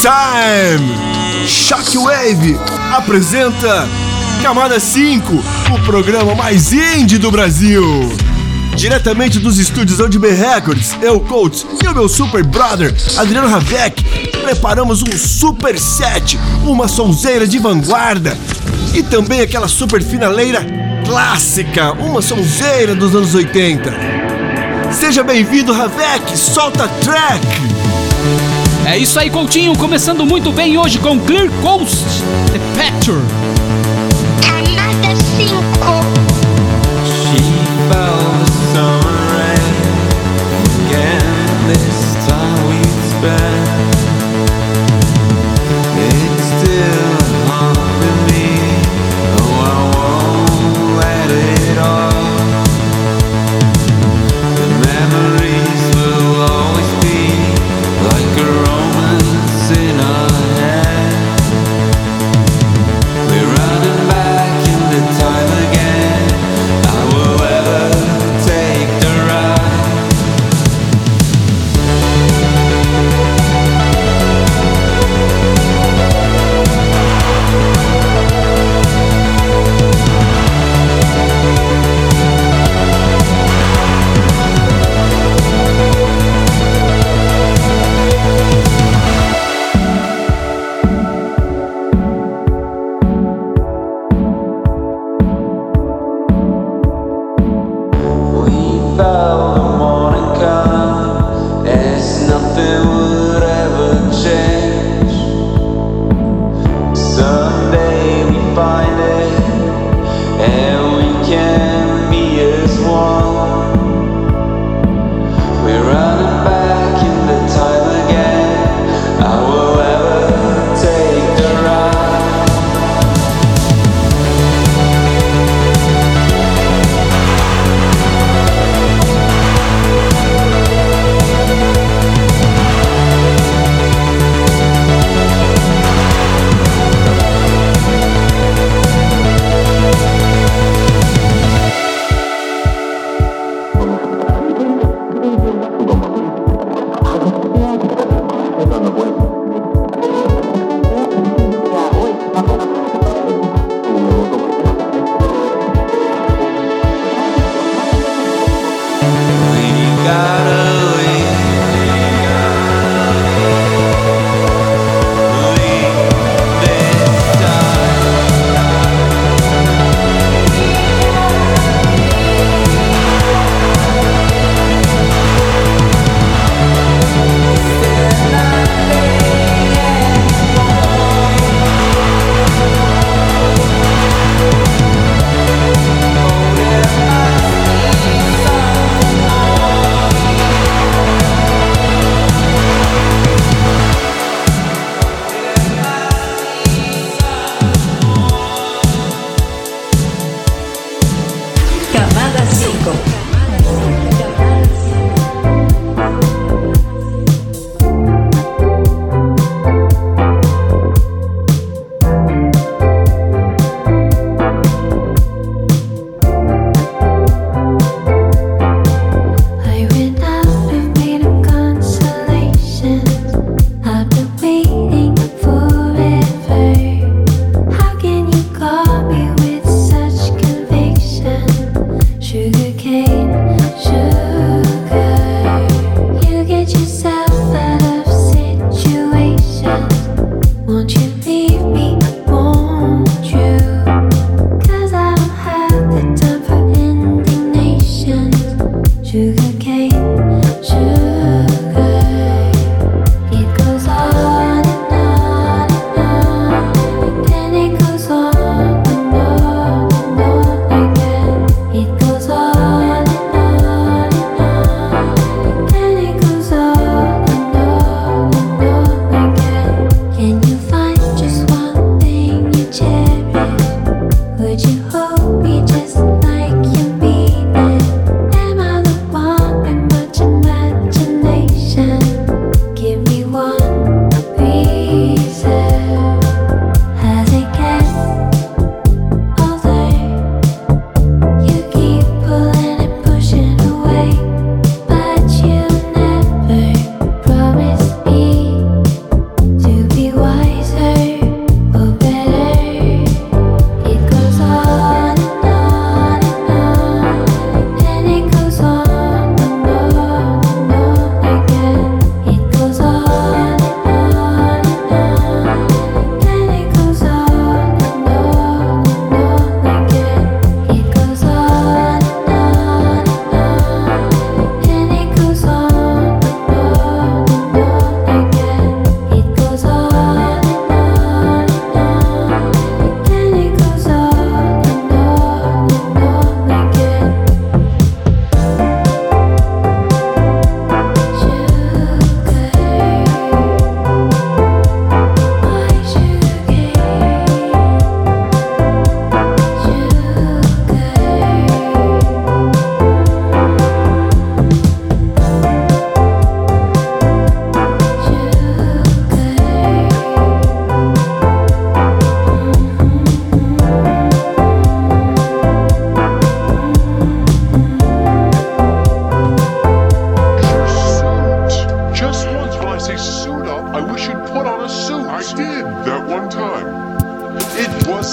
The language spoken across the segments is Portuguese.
Time! Shockwave apresenta Camada 5, o programa mais indie do Brasil. Diretamente dos estúdios ODB Records, eu, Coach, e o meu super brother, Adriano Ravec, preparamos um super set, uma sonzeira de vanguarda e também aquela super finaleira clássica, uma sonzeira dos anos 80. Seja bem-vindo, Ravec, solta a track! É isso aí, Coutinho, começando muito bem hoje com Clear Coast, The Picture. Camada 5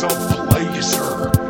a blazer.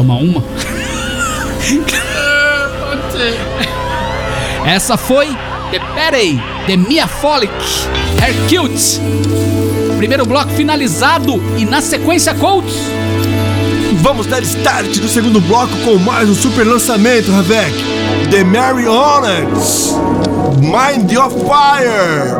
tomar uma? Essa foi The Perry, The Mia Folic, Hair Cute. Primeiro bloco finalizado e na sequência Colts. Vamos dar start no segundo bloco com mais um super lançamento, Ravek. The Marionettes, Mind of Fire.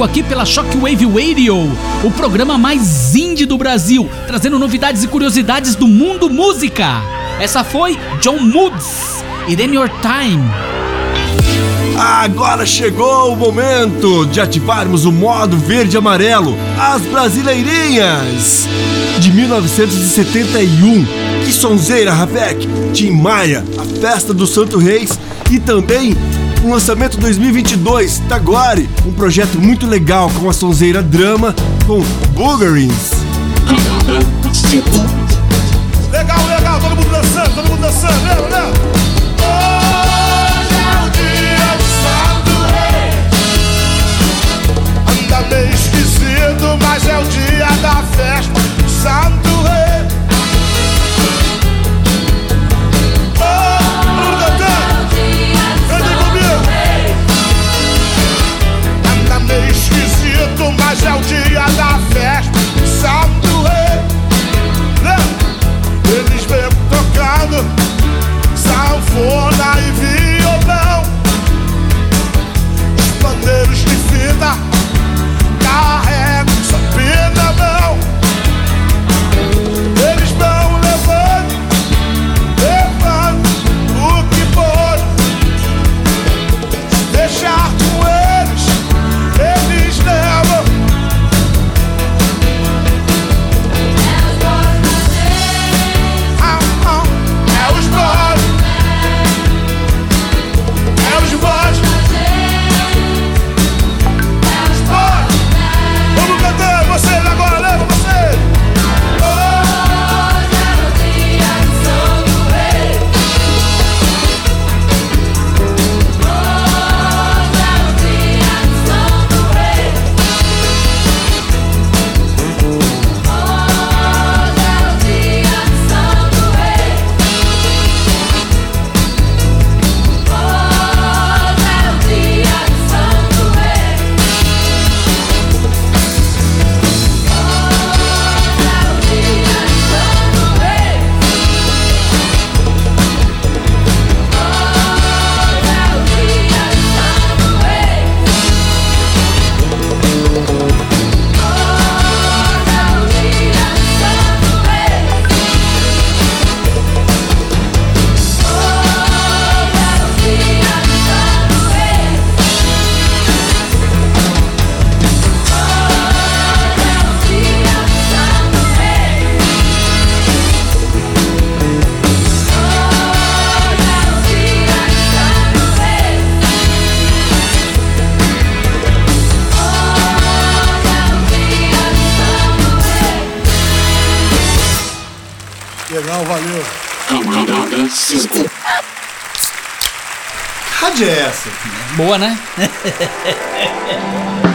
pouco aqui pela Shockwave Radio, o programa mais indie do Brasil, trazendo novidades e curiosidades do mundo música. Essa foi John Moods, e Then Your Time. Agora chegou o momento de ativarmos o modo verde amarelo, as Brasileirinhas de 1971. Que sonzeira, Ravec, Tim Maia, a festa do Santo Reis e também o lançamento 2022, da Tagore, um projeto muito legal com a sonzeira drama com Boogerings. Legal, legal, todo mundo dançando, todo mundo dançando, lembra, né? lembra? É bem esquisito, mas é o dia da festa. Santo Hoje é o dia da festa. Salve é essa? Boa, né?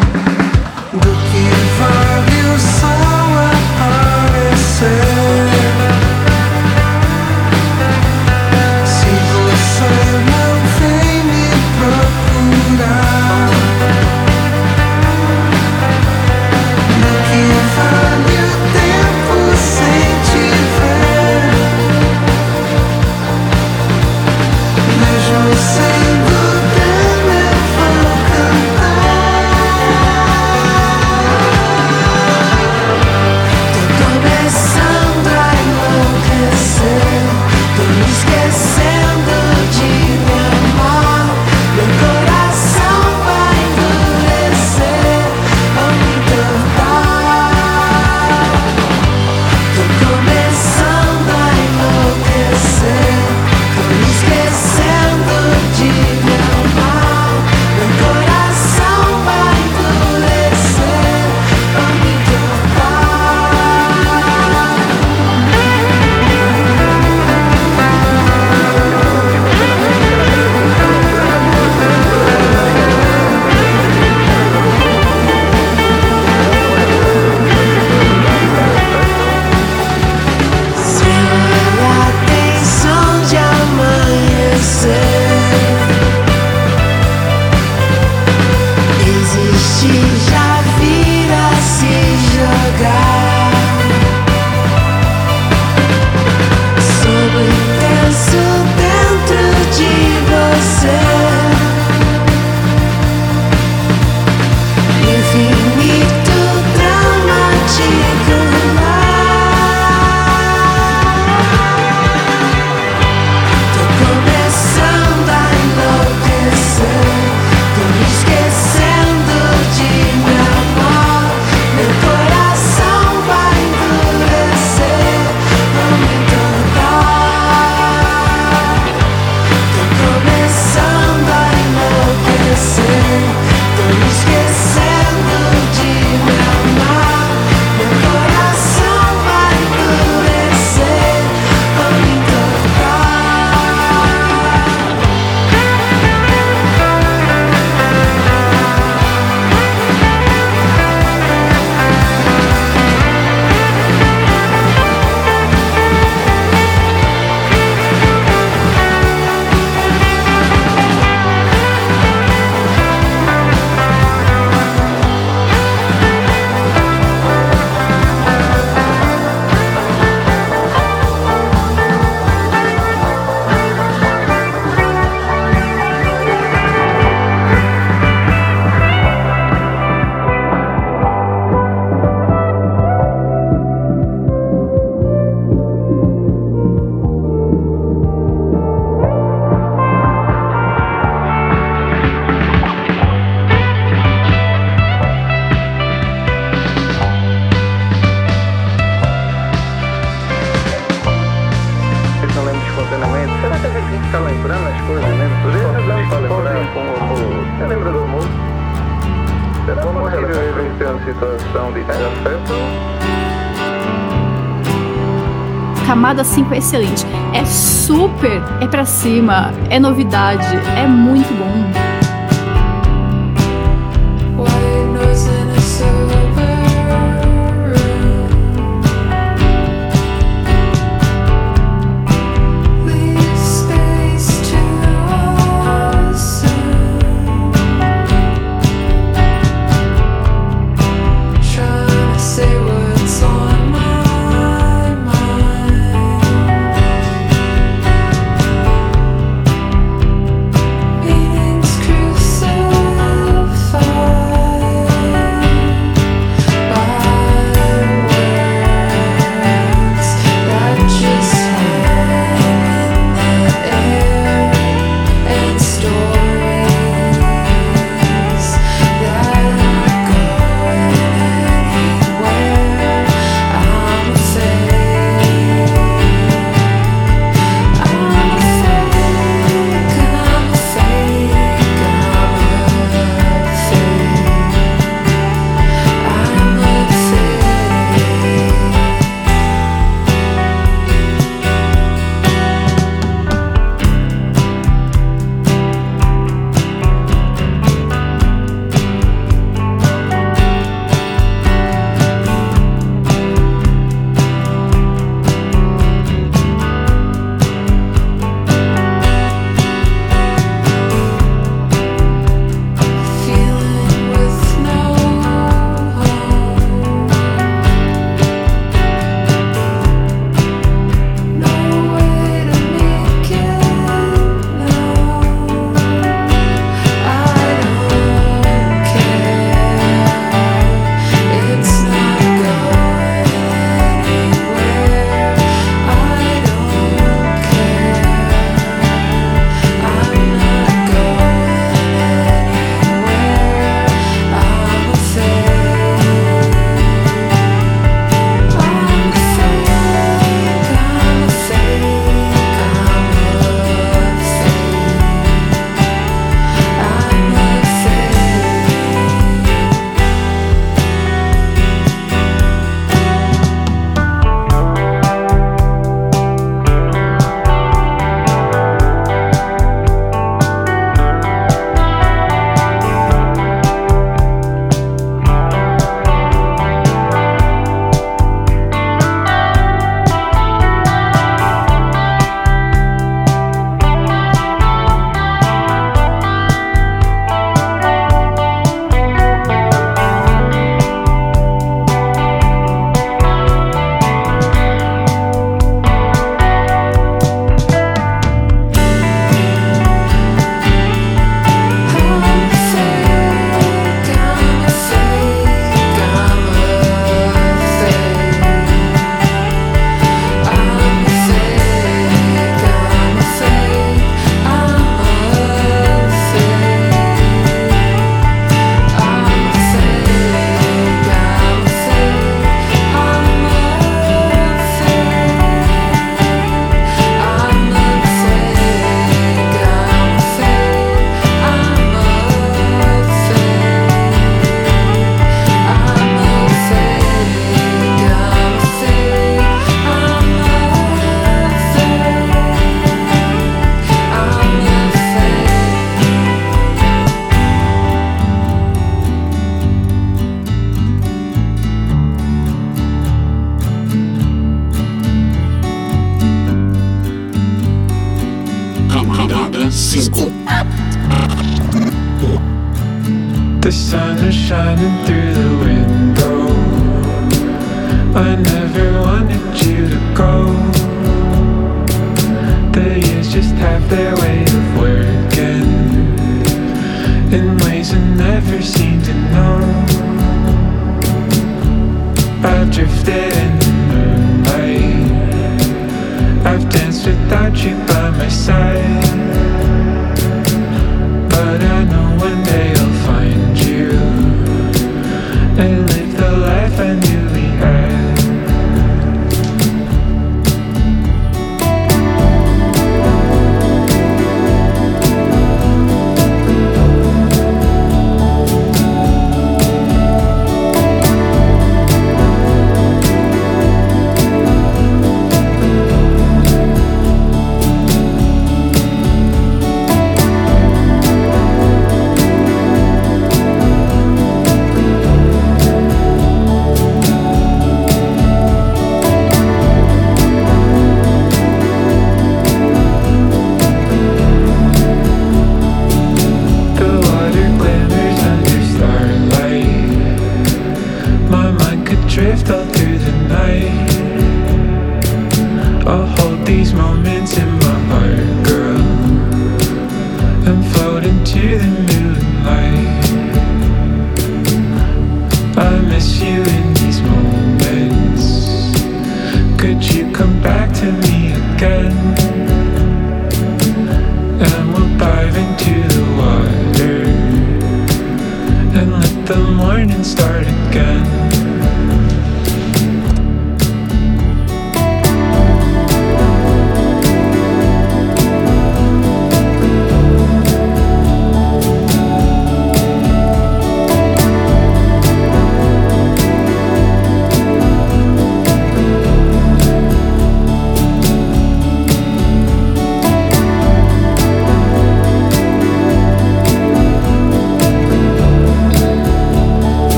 5 é excelente. É super, é pra cima, é novidade, é muito bom.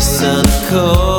cynical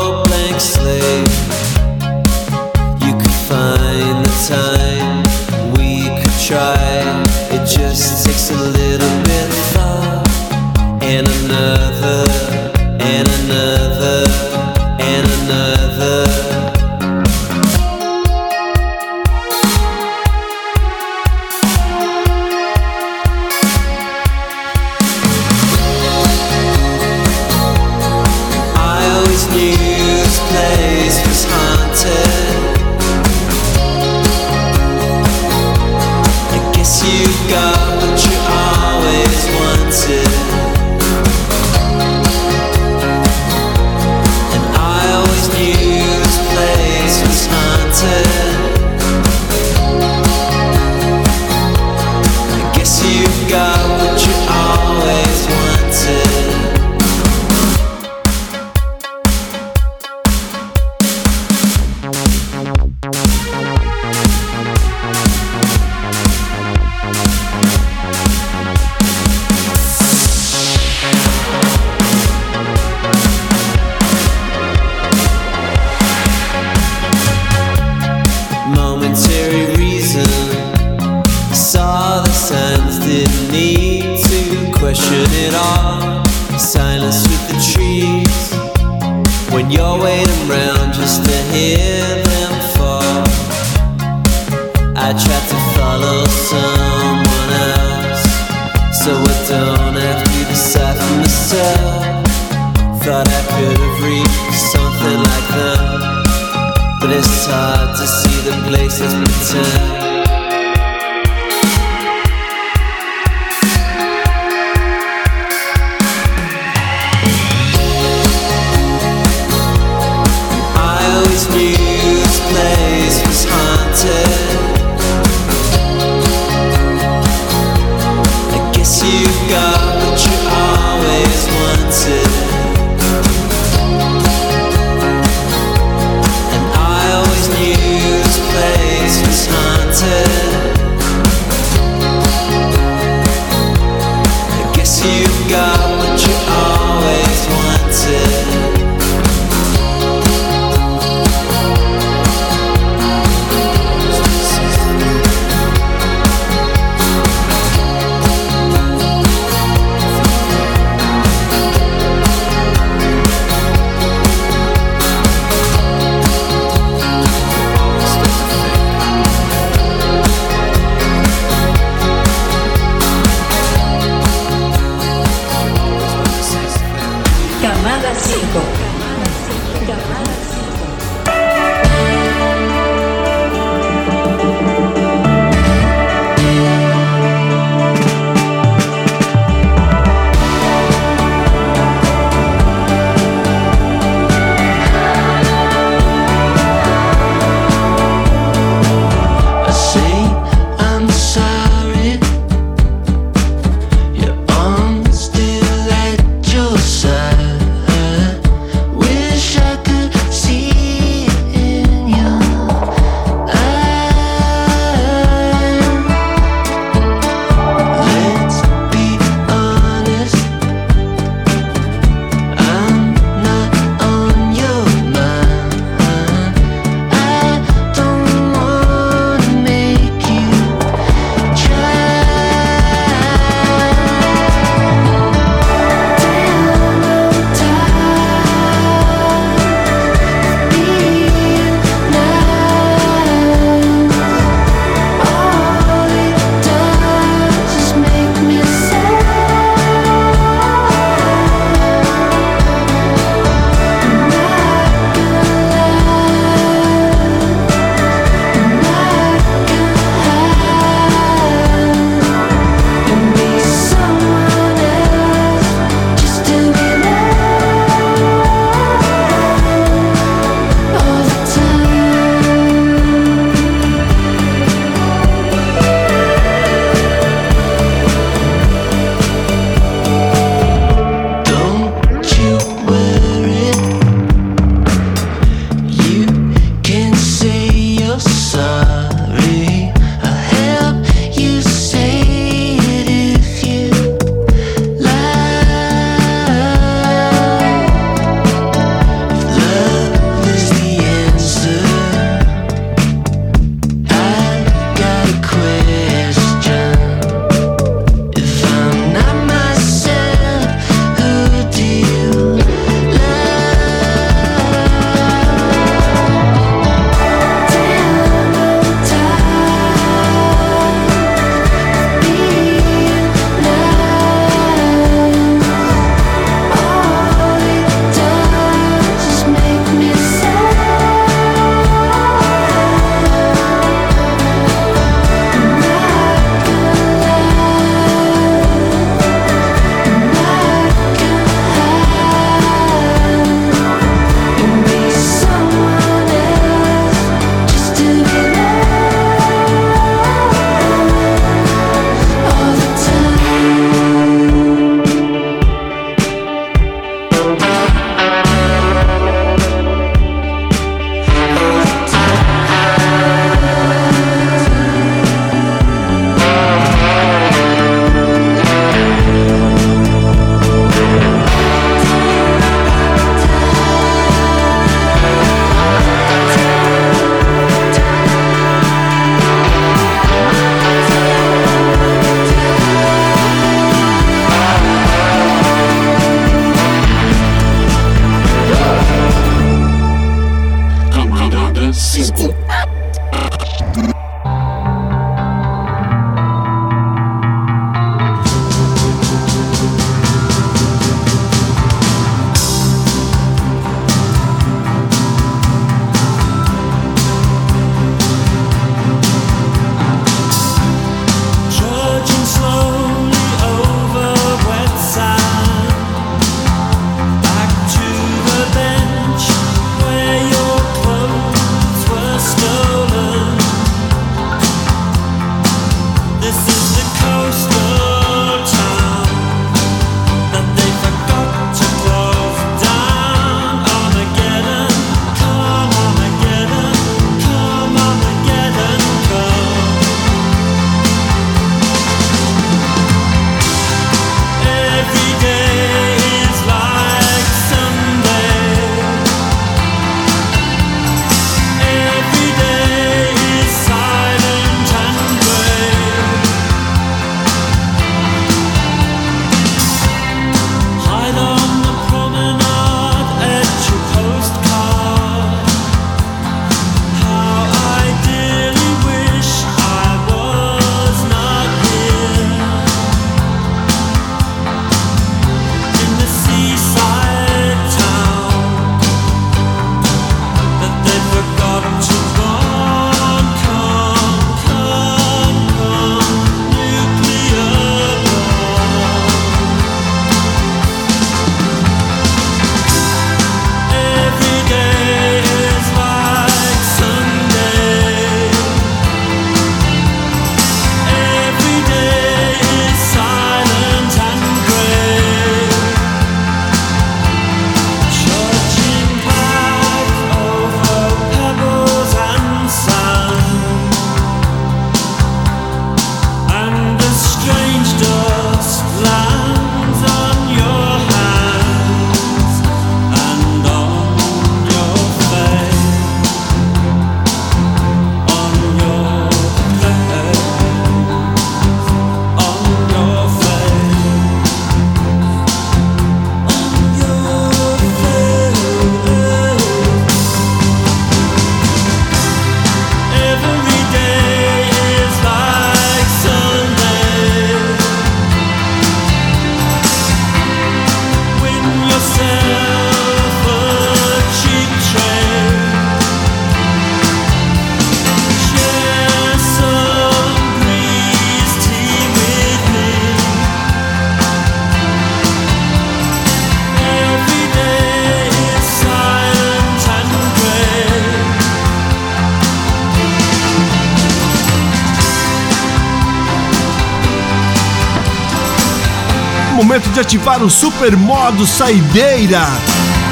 para o supermodo Saideira.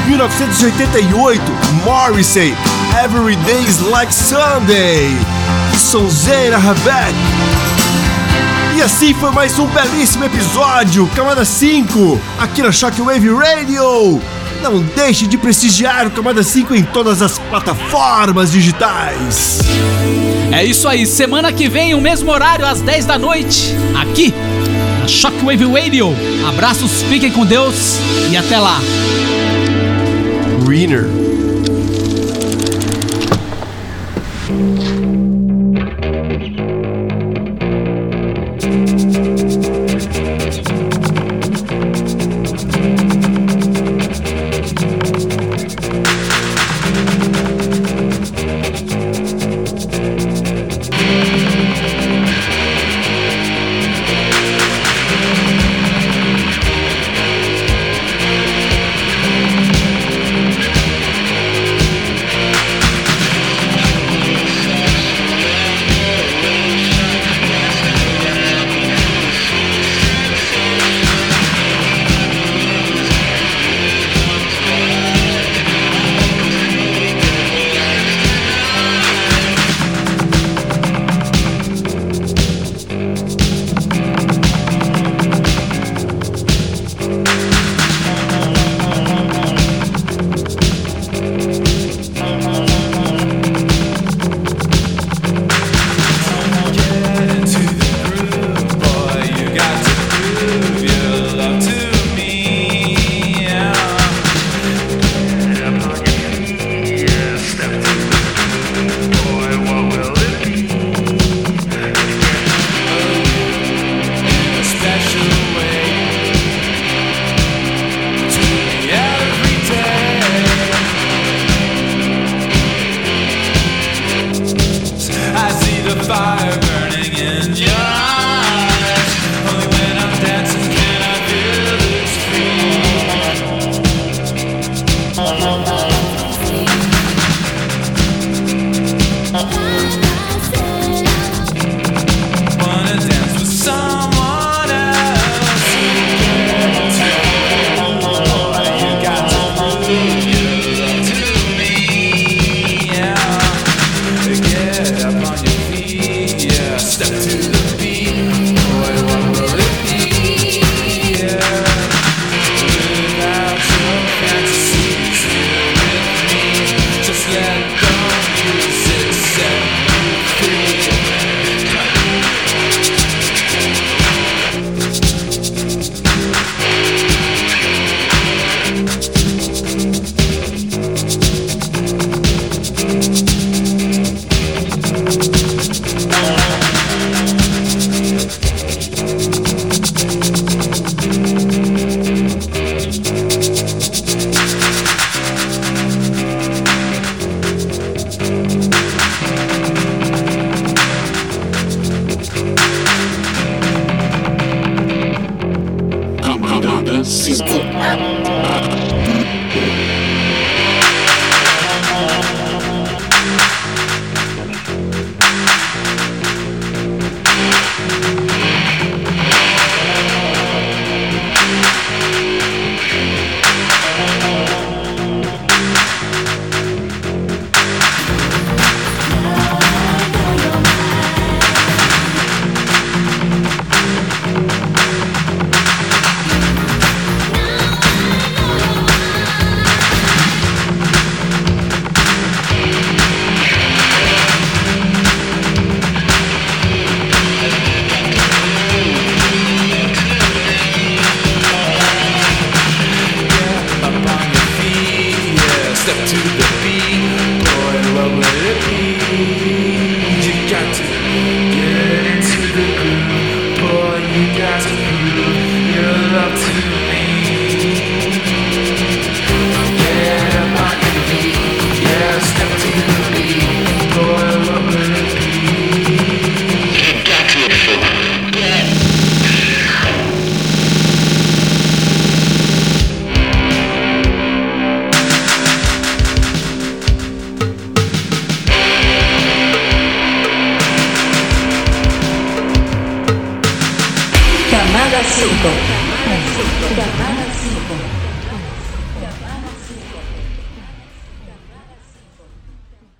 1988, Morrissey, Every Day is Like Sunday. Sonzeira Rabeck. E assim foi mais um belíssimo episódio, Camada 5, aqui na Shockwave Radio. Não deixe de prestigiar o Camada 5 em todas as plataformas digitais. É isso aí, semana que vem, o mesmo horário, às 10 da noite, aqui Shockwave Radio. Abraços, fiquem com Deus e até lá. Greener.